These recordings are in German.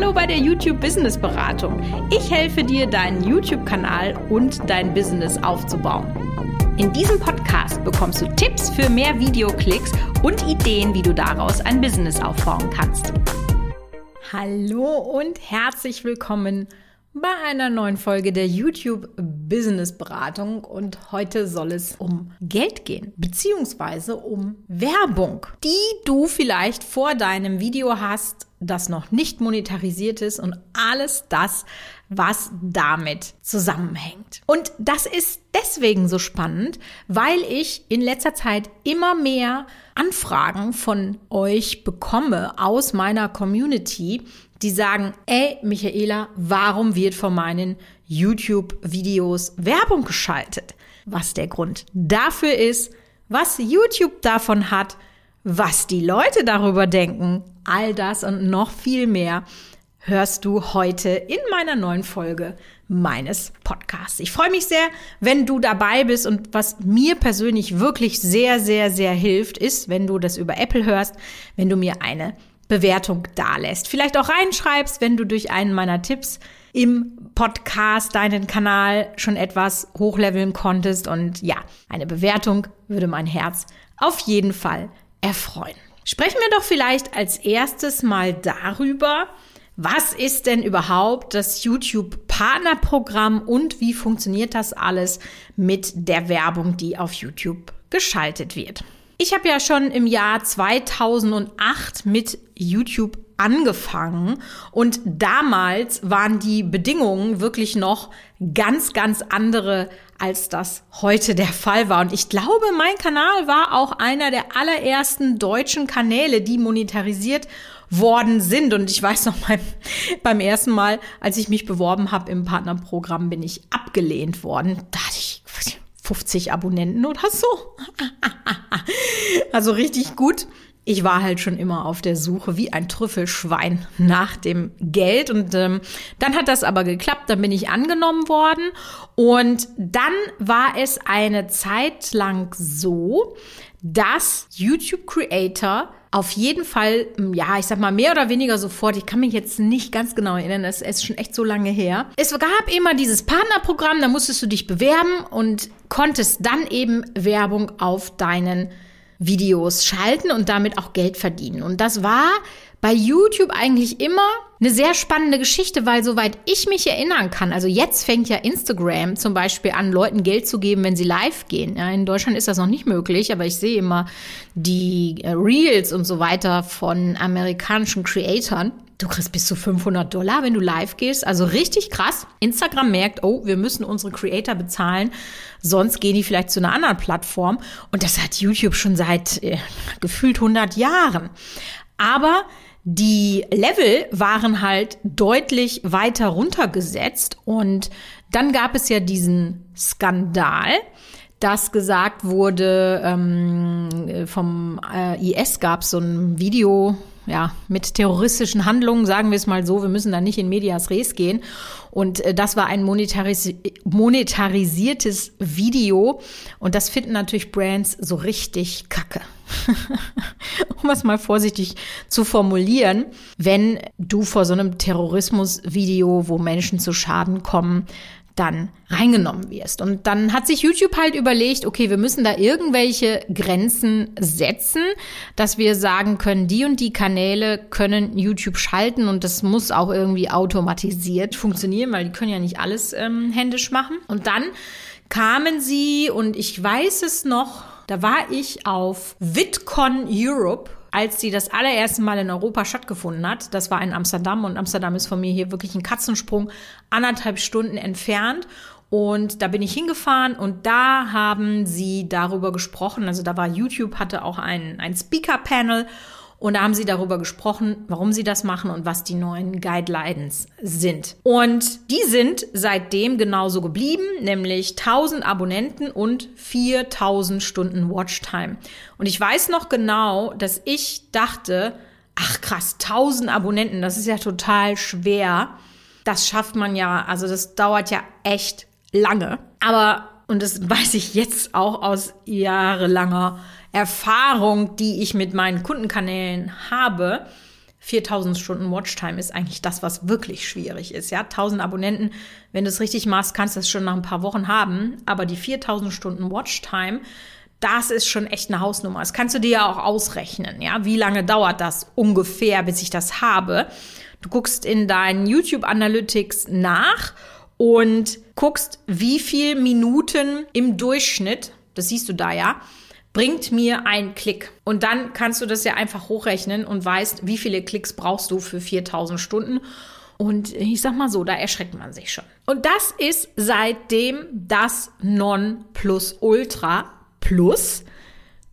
Hallo bei der YouTube Business Beratung. Ich helfe dir, deinen YouTube-Kanal und dein Business aufzubauen. In diesem Podcast bekommst du Tipps für mehr Videoklicks und Ideen, wie du daraus ein Business aufbauen kannst. Hallo und herzlich willkommen bei einer neuen Folge der YouTube Business Beratung und heute soll es um Geld gehen, beziehungsweise um Werbung, die du vielleicht vor deinem Video hast, das noch nicht monetarisiert ist und alles das, was damit zusammenhängt. Und das ist deswegen so spannend, weil ich in letzter Zeit immer mehr Anfragen von euch bekomme aus meiner Community, die sagen, ey, Michaela, warum wird von meinen YouTube-Videos Werbung geschaltet? Was der Grund dafür ist, was YouTube davon hat, was die Leute darüber denken, all das und noch viel mehr hörst du heute in meiner neuen Folge meines Podcasts. Ich freue mich sehr, wenn du dabei bist und was mir persönlich wirklich sehr, sehr, sehr hilft, ist, wenn du das über Apple hörst, wenn du mir eine Bewertung dalässt. Vielleicht auch reinschreibst, wenn du durch einen meiner Tipps im Podcast deinen Kanal schon etwas hochleveln konntest. Und ja, eine Bewertung würde mein Herz auf jeden Fall erfreuen. Sprechen wir doch vielleicht als erstes mal darüber, was ist denn überhaupt das YouTube Partnerprogramm und wie funktioniert das alles mit der Werbung, die auf YouTube geschaltet wird? Ich habe ja schon im Jahr 2008 mit YouTube angefangen und damals waren die Bedingungen wirklich noch ganz, ganz andere, als das heute der Fall war. Und ich glaube, mein Kanal war auch einer der allerersten deutschen Kanäle, die monetarisiert worden sind. Und ich weiß noch beim, beim ersten Mal, als ich mich beworben habe im Partnerprogramm, bin ich abgelehnt worden. Da hatte ich 50 Abonnenten oder so. also richtig gut. Ich war halt schon immer auf der Suche wie ein Trüffelschwein nach dem Geld. Und ähm, dann hat das aber geklappt, dann bin ich angenommen worden. Und dann war es eine Zeit lang so, dass YouTube Creator auf jeden Fall, ja, ich sag mal, mehr oder weniger sofort, ich kann mich jetzt nicht ganz genau erinnern, es ist schon echt so lange her. Es gab immer dieses Partnerprogramm, da musstest du dich bewerben und konntest dann eben Werbung auf deinen Videos schalten und damit auch Geld verdienen. Und das war bei YouTube eigentlich immer eine sehr spannende Geschichte, weil soweit ich mich erinnern kann, also jetzt fängt ja Instagram zum Beispiel an, Leuten Geld zu geben, wenn sie live gehen. Ja, in Deutschland ist das noch nicht möglich, aber ich sehe immer die äh, Reels und so weiter von amerikanischen Creatoren. Du kriegst bis zu 500 Dollar, wenn du live gehst. Also richtig krass. Instagram merkt, oh, wir müssen unsere Creator bezahlen, sonst gehen die vielleicht zu einer anderen Plattform. Und das hat YouTube schon seit äh, gefühlt 100 Jahren. Aber die Level waren halt deutlich weiter runtergesetzt und dann gab es ja diesen Skandal, dass gesagt wurde, ähm, vom äh, IS gab es so ein Video, ja, mit terroristischen Handlungen, sagen wir es mal so, wir müssen da nicht in Medias Res gehen. Und äh, das war ein monetaris monetarisiertes Video. Und das finden natürlich Brands so richtig kacke. um es mal vorsichtig zu formulieren, wenn du vor so einem Terrorismusvideo, wo Menschen zu Schaden kommen, dann reingenommen wirst. Und dann hat sich YouTube halt überlegt, okay, wir müssen da irgendwelche Grenzen setzen, dass wir sagen können, die und die Kanäle können YouTube schalten und das muss auch irgendwie automatisiert funktionieren, weil die können ja nicht alles ähm, händisch machen. Und dann kamen sie und ich weiß es noch, da war ich auf VidCon Europe als sie das allererste Mal in Europa stattgefunden hat. Das war in Amsterdam und Amsterdam ist von mir hier wirklich ein Katzensprung, anderthalb Stunden entfernt. Und da bin ich hingefahren und da haben sie darüber gesprochen. Also da war YouTube, hatte auch ein, ein Speaker-Panel und da haben sie darüber gesprochen, warum sie das machen und was die neuen Guidelines sind. Und die sind seitdem genauso geblieben, nämlich 1000 Abonnenten und 4000 Stunden Watchtime. Und ich weiß noch genau, dass ich dachte, ach krass, 1000 Abonnenten, das ist ja total schwer. Das schafft man ja, also das dauert ja echt lange. Aber, und das weiß ich jetzt auch aus jahrelanger Erfahrung, die ich mit meinen Kundenkanälen habe, 4000 Stunden Watchtime ist eigentlich das, was wirklich schwierig ist. Ja, 1000 Abonnenten, wenn du es richtig machst, kannst du es schon nach ein paar Wochen haben. Aber die 4000 Stunden Watchtime, das ist schon echt eine Hausnummer. Das kannst du dir ja auch ausrechnen. Ja, wie lange dauert das ungefähr, bis ich das habe? Du guckst in deinen YouTube Analytics nach und guckst, wie viel Minuten im Durchschnitt, das siehst du da ja, bringt mir ein Klick. Und dann kannst du das ja einfach hochrechnen und weißt, wie viele Klicks brauchst du für 4000 Stunden. Und ich sag mal so, da erschreckt man sich schon. Und das ist seitdem das Non-Plus-Ultra Plus.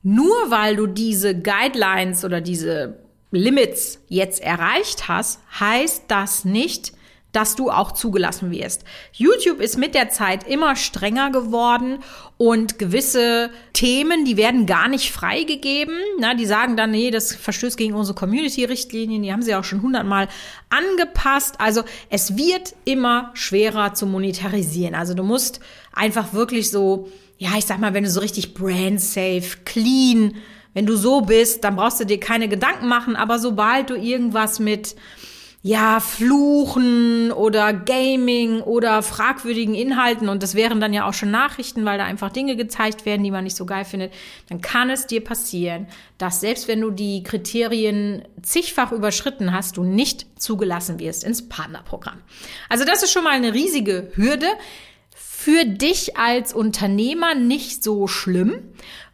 Nur weil du diese Guidelines oder diese Limits jetzt erreicht hast, heißt das nicht, dass du auch zugelassen wirst. YouTube ist mit der Zeit immer strenger geworden und gewisse Themen, die werden gar nicht freigegeben. Na, die sagen dann, nee, das verstößt gegen unsere Community-Richtlinien, die haben sie auch schon hundertmal angepasst. Also es wird immer schwerer zu monetarisieren. Also du musst einfach wirklich so, ja, ich sag mal, wenn du so richtig brand safe, clean, wenn du so bist, dann brauchst du dir keine Gedanken machen, aber sobald du irgendwas mit ja, Fluchen oder Gaming oder fragwürdigen Inhalten und das wären dann ja auch schon Nachrichten, weil da einfach Dinge gezeigt werden, die man nicht so geil findet, dann kann es dir passieren, dass selbst wenn du die Kriterien zigfach überschritten hast, du nicht zugelassen wirst ins Partnerprogramm. Also das ist schon mal eine riesige Hürde. Für dich als Unternehmer nicht so schlimm,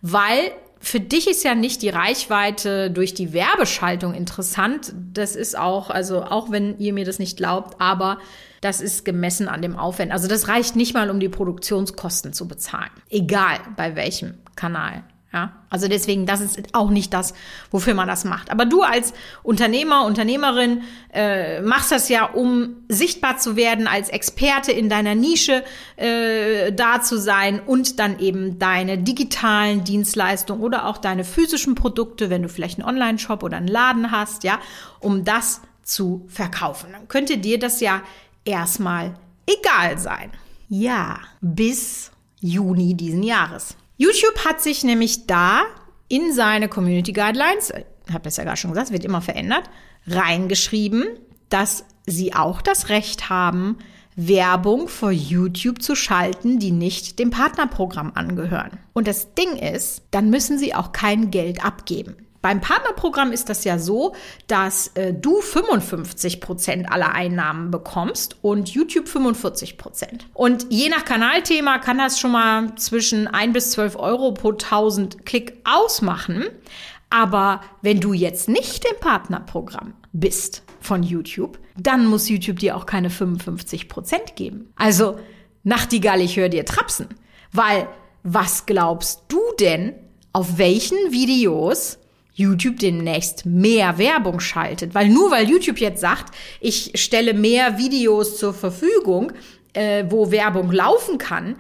weil für dich ist ja nicht die Reichweite durch die Werbeschaltung interessant. Das ist auch, also auch wenn ihr mir das nicht glaubt, aber das ist gemessen an dem Aufwand. Also das reicht nicht mal, um die Produktionskosten zu bezahlen. Egal bei welchem Kanal. Ja, also deswegen, das ist auch nicht das, wofür man das macht. Aber du als Unternehmer, Unternehmerin äh, machst das ja, um sichtbar zu werden, als Experte in deiner Nische äh, da zu sein und dann eben deine digitalen Dienstleistungen oder auch deine physischen Produkte, wenn du vielleicht einen Online-Shop oder einen Laden hast, ja, um das zu verkaufen. Dann könnte dir das ja erstmal egal sein. Ja, bis Juni diesen Jahres. YouTube hat sich nämlich da in seine Community Guidelines, ich habe das ja gerade schon gesagt, wird immer verändert, reingeschrieben, dass sie auch das Recht haben, Werbung vor YouTube zu schalten, die nicht dem Partnerprogramm angehören. Und das Ding ist, dann müssen sie auch kein Geld abgeben. Beim Partnerprogramm ist das ja so, dass äh, du 55 Prozent aller Einnahmen bekommst und YouTube 45 Prozent. Und je nach Kanalthema kann das schon mal zwischen 1 bis 12 Euro pro 1000 Klick ausmachen. Aber wenn du jetzt nicht im Partnerprogramm bist von YouTube, dann muss YouTube dir auch keine 55 Prozent geben. Also, Nachtigall, ich höre dir trapsen. Weil, was glaubst du denn, auf welchen Videos YouTube demnächst mehr Werbung schaltet. Weil nur weil YouTube jetzt sagt, ich stelle mehr Videos zur Verfügung, äh, wo Werbung laufen kann,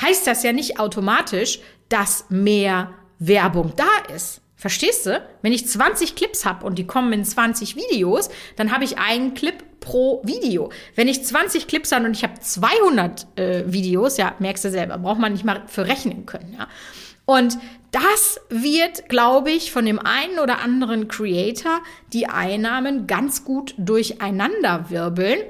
heißt das ja nicht automatisch, dass mehr Werbung da ist. Verstehst du? Wenn ich 20 Clips habe und die kommen in 20 Videos, dann habe ich einen Clip pro Video. Wenn ich 20 Clips habe und ich habe 200 äh, Videos, ja, merkst du selber, braucht man nicht mal für rechnen können, ja. Und das wird, glaube ich, von dem einen oder anderen Creator die Einnahmen ganz gut durcheinander wirbeln.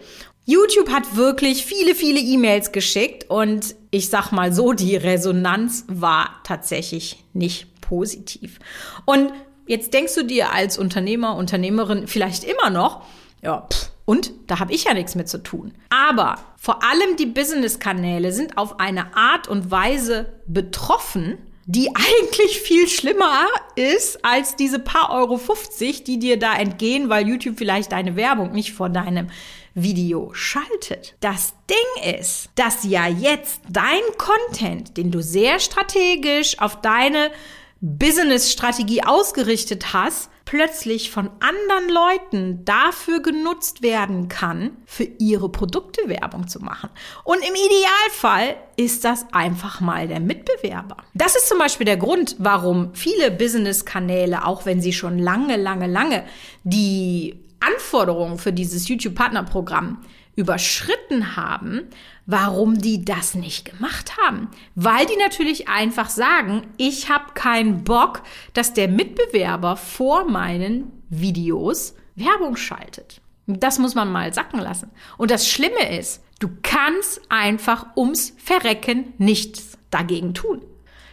YouTube hat wirklich viele, viele E-Mails geschickt und ich sag mal so, die Resonanz war tatsächlich nicht positiv. Und jetzt denkst du dir als Unternehmer, Unternehmerin vielleicht immer noch, ja, pff, und da habe ich ja nichts mit zu tun. Aber vor allem die Business-Kanäle sind auf eine Art und Weise betroffen, die eigentlich viel schlimmer ist als diese paar Euro 50, die dir da entgehen, weil YouTube vielleicht deine Werbung nicht vor deinem Video schaltet. Das Ding ist, dass ja jetzt dein Content, den du sehr strategisch auf deine Business-Strategie ausgerichtet hast, plötzlich von anderen Leuten dafür genutzt werden kann, für ihre Produkte Werbung zu machen. Und im Idealfall ist das einfach mal der Mitbewerber. Das ist zum Beispiel der Grund, warum viele Business-Kanäle, auch wenn sie schon lange, lange, lange die Anforderungen für dieses YouTube-Partnerprogramm überschritten haben, warum die das nicht gemacht haben. Weil die natürlich einfach sagen, ich habe keinen Bock, dass der Mitbewerber vor meinen Videos Werbung schaltet. Das muss man mal sacken lassen. Und das Schlimme ist, du kannst einfach ums Verrecken nichts dagegen tun.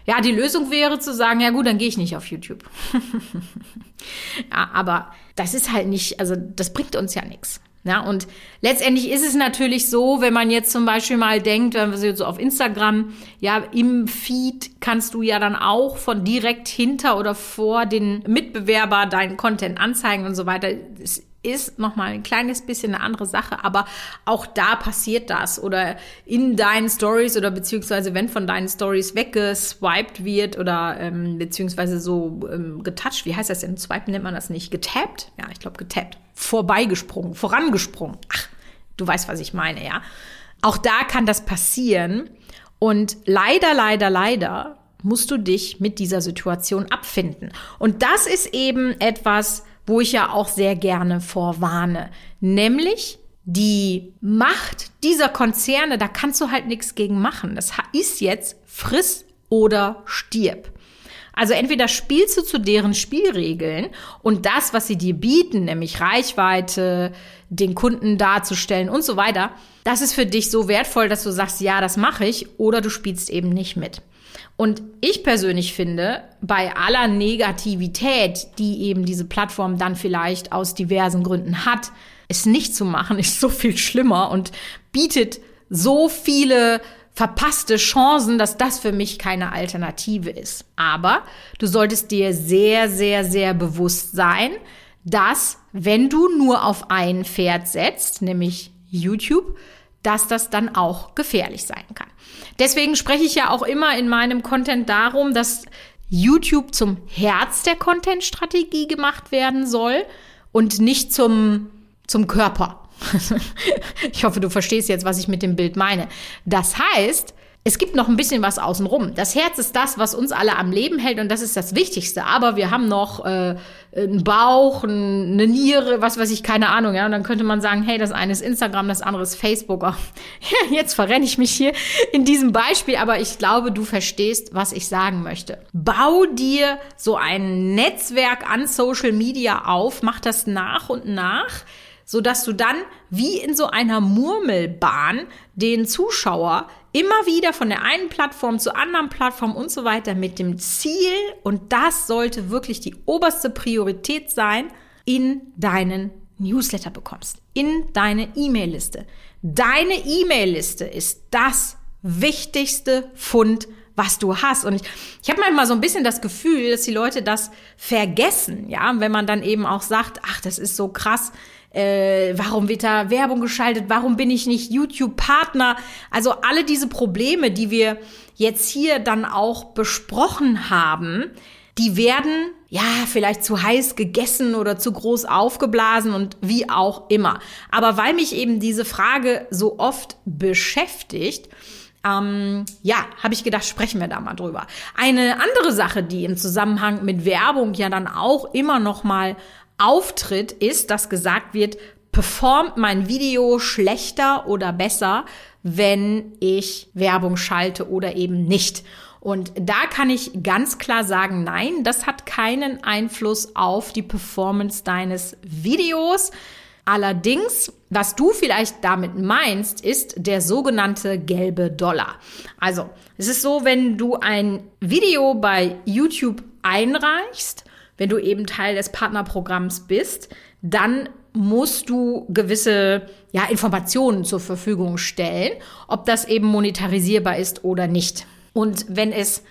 Ja, die Lösung wäre zu sagen, ja gut, dann gehe ich nicht auf YouTube. ja, aber das ist halt nicht, also das bringt uns ja nichts. Ja, und letztendlich ist es natürlich so, wenn man jetzt zum Beispiel mal denkt, wenn wir so auf Instagram, ja, im Feed kannst du ja dann auch von direkt hinter oder vor den Mitbewerber deinen Content anzeigen und so weiter. Es ist nochmal ein kleines bisschen eine andere Sache, aber auch da passiert das oder in deinen Stories oder beziehungsweise wenn von deinen Stories weggeswiped wird oder ähm, beziehungsweise so ähm, getouched, wie heißt das denn? Swipen nennt man das nicht. Getappt? Ja, ich glaube getappt. Vorbeigesprungen, vorangesprungen. Ach, du weißt, was ich meine, ja. Auch da kann das passieren und leider, leider, leider musst du dich mit dieser Situation abfinden. Und das ist eben etwas, wo ich ja auch sehr gerne vorwarne, nämlich die Macht dieser Konzerne, da kannst du halt nichts gegen machen. Das ist jetzt friss oder stirb. Also entweder spielst du zu deren Spielregeln und das, was sie dir bieten, nämlich Reichweite, den Kunden darzustellen und so weiter, das ist für dich so wertvoll, dass du sagst, ja, das mache ich, oder du spielst eben nicht mit. Und ich persönlich finde, bei aller Negativität, die eben diese Plattform dann vielleicht aus diversen Gründen hat, es nicht zu machen, ist so viel schlimmer und bietet so viele verpasste Chancen, dass das für mich keine Alternative ist. Aber du solltest dir sehr, sehr, sehr bewusst sein, dass wenn du nur auf ein Pferd setzt, nämlich YouTube, dass das dann auch gefährlich sein kann. Deswegen spreche ich ja auch immer in meinem Content darum, dass YouTube zum Herz der Content-Strategie gemacht werden soll und nicht zum, zum Körper. ich hoffe, du verstehst jetzt, was ich mit dem Bild meine. Das heißt, es gibt noch ein bisschen was außenrum. Das Herz ist das, was uns alle am Leben hält und das ist das Wichtigste. Aber wir haben noch äh, einen Bauch, eine Niere, was weiß ich, keine Ahnung. Ja, und dann könnte man sagen, hey, das eine ist Instagram, das andere ist Facebook. Ja, jetzt verrenne ich mich hier in diesem Beispiel, aber ich glaube, du verstehst, was ich sagen möchte. Bau dir so ein Netzwerk an Social Media auf, mach das nach und nach so dass du dann wie in so einer Murmelbahn den Zuschauer immer wieder von der einen Plattform zur anderen Plattform und so weiter mit dem Ziel, und das sollte wirklich die oberste Priorität sein, in deinen Newsletter bekommst, in deine E-Mail-Liste. Deine E-Mail-Liste ist das wichtigste Fund, was du hast. Und ich, ich habe manchmal so ein bisschen das Gefühl, dass die Leute das vergessen, ja, wenn man dann eben auch sagt, ach, das ist so krass, äh, warum wird da Werbung geschaltet, warum bin ich nicht YouTube-Partner. Also alle diese Probleme, die wir jetzt hier dann auch besprochen haben, die werden ja vielleicht zu heiß gegessen oder zu groß aufgeblasen und wie auch immer. Aber weil mich eben diese Frage so oft beschäftigt, ähm, ja, habe ich gedacht, sprechen wir da mal drüber. Eine andere Sache, die im Zusammenhang mit Werbung ja dann auch immer noch mal auftritt, ist, dass gesagt wird, performt mein Video schlechter oder besser, wenn ich Werbung schalte oder eben nicht. Und da kann ich ganz klar sagen, nein, das hat keinen Einfluss auf die Performance deines Videos. Allerdings, was du vielleicht damit meinst, ist der sogenannte gelbe Dollar. Also, es ist so, wenn du ein Video bei YouTube einreichst, wenn du eben Teil des Partnerprogramms bist, dann musst du gewisse ja, Informationen zur Verfügung stellen, ob das eben monetarisierbar ist oder nicht. Und wenn es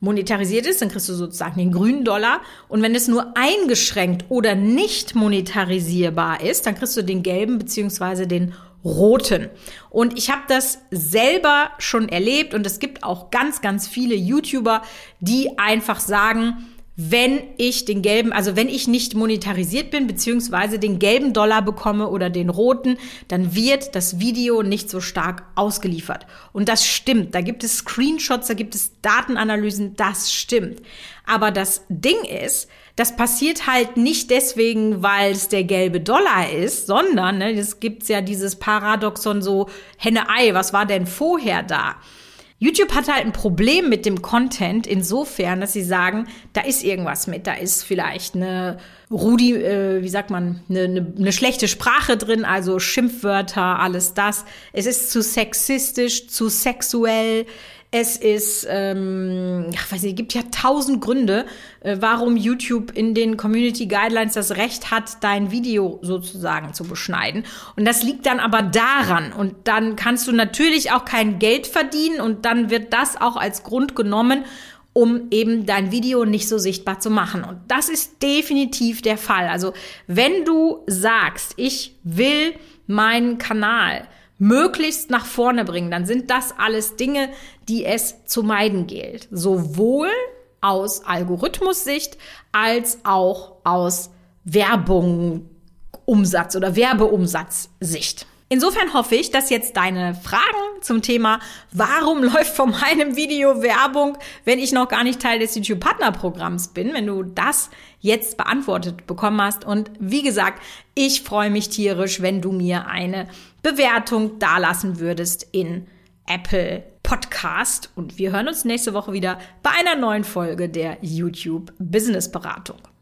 monetarisiert ist, dann kriegst du sozusagen den grünen Dollar. Und wenn es nur eingeschränkt oder nicht monetarisierbar ist, dann kriegst du den gelben beziehungsweise den roten. Und ich habe das selber schon erlebt und es gibt auch ganz, ganz viele YouTuber, die einfach sagen, wenn ich den gelben, also wenn ich nicht monetarisiert bin, beziehungsweise den gelben Dollar bekomme oder den roten, dann wird das Video nicht so stark ausgeliefert. Und das stimmt. Da gibt es Screenshots, da gibt es Datenanalysen, das stimmt. Aber das Ding ist, das passiert halt nicht deswegen, weil es der gelbe Dollar ist, sondern ne, es gibt ja dieses Paradoxon so Henne-Ei, was war denn vorher da? YouTube hat halt ein Problem mit dem Content insofern, dass sie sagen, da ist irgendwas mit, da ist vielleicht eine Rudi, äh, wie sagt man, eine, eine, eine schlechte Sprache drin, also Schimpfwörter, alles das. Es ist zu sexistisch, zu sexuell. Es ist, ähm, ich weiß nicht, gibt ja tausend Gründe, äh, warum YouTube in den Community Guidelines das Recht hat, dein Video sozusagen zu beschneiden. Und das liegt dann aber daran. Und dann kannst du natürlich auch kein Geld verdienen und dann wird das auch als Grund genommen, um eben dein Video nicht so sichtbar zu machen. Und das ist definitiv der Fall. Also wenn du sagst, ich will meinen Kanal möglichst nach vorne bringen, dann sind das alles Dinge, die es zu meiden gilt. Sowohl aus Algorithmussicht als auch aus Werbung, Umsatz oder Werbeumsatzsicht. Insofern hoffe ich, dass jetzt deine Fragen zum Thema, warum läuft von meinem Video Werbung, wenn ich noch gar nicht Teil des YouTube Partnerprogramms bin, wenn du das jetzt beantwortet bekommen hast. Und wie gesagt, ich freue mich tierisch, wenn du mir eine Bewertung dalassen würdest in Apple Podcast. Und wir hören uns nächste Woche wieder bei einer neuen Folge der YouTube Business Beratung.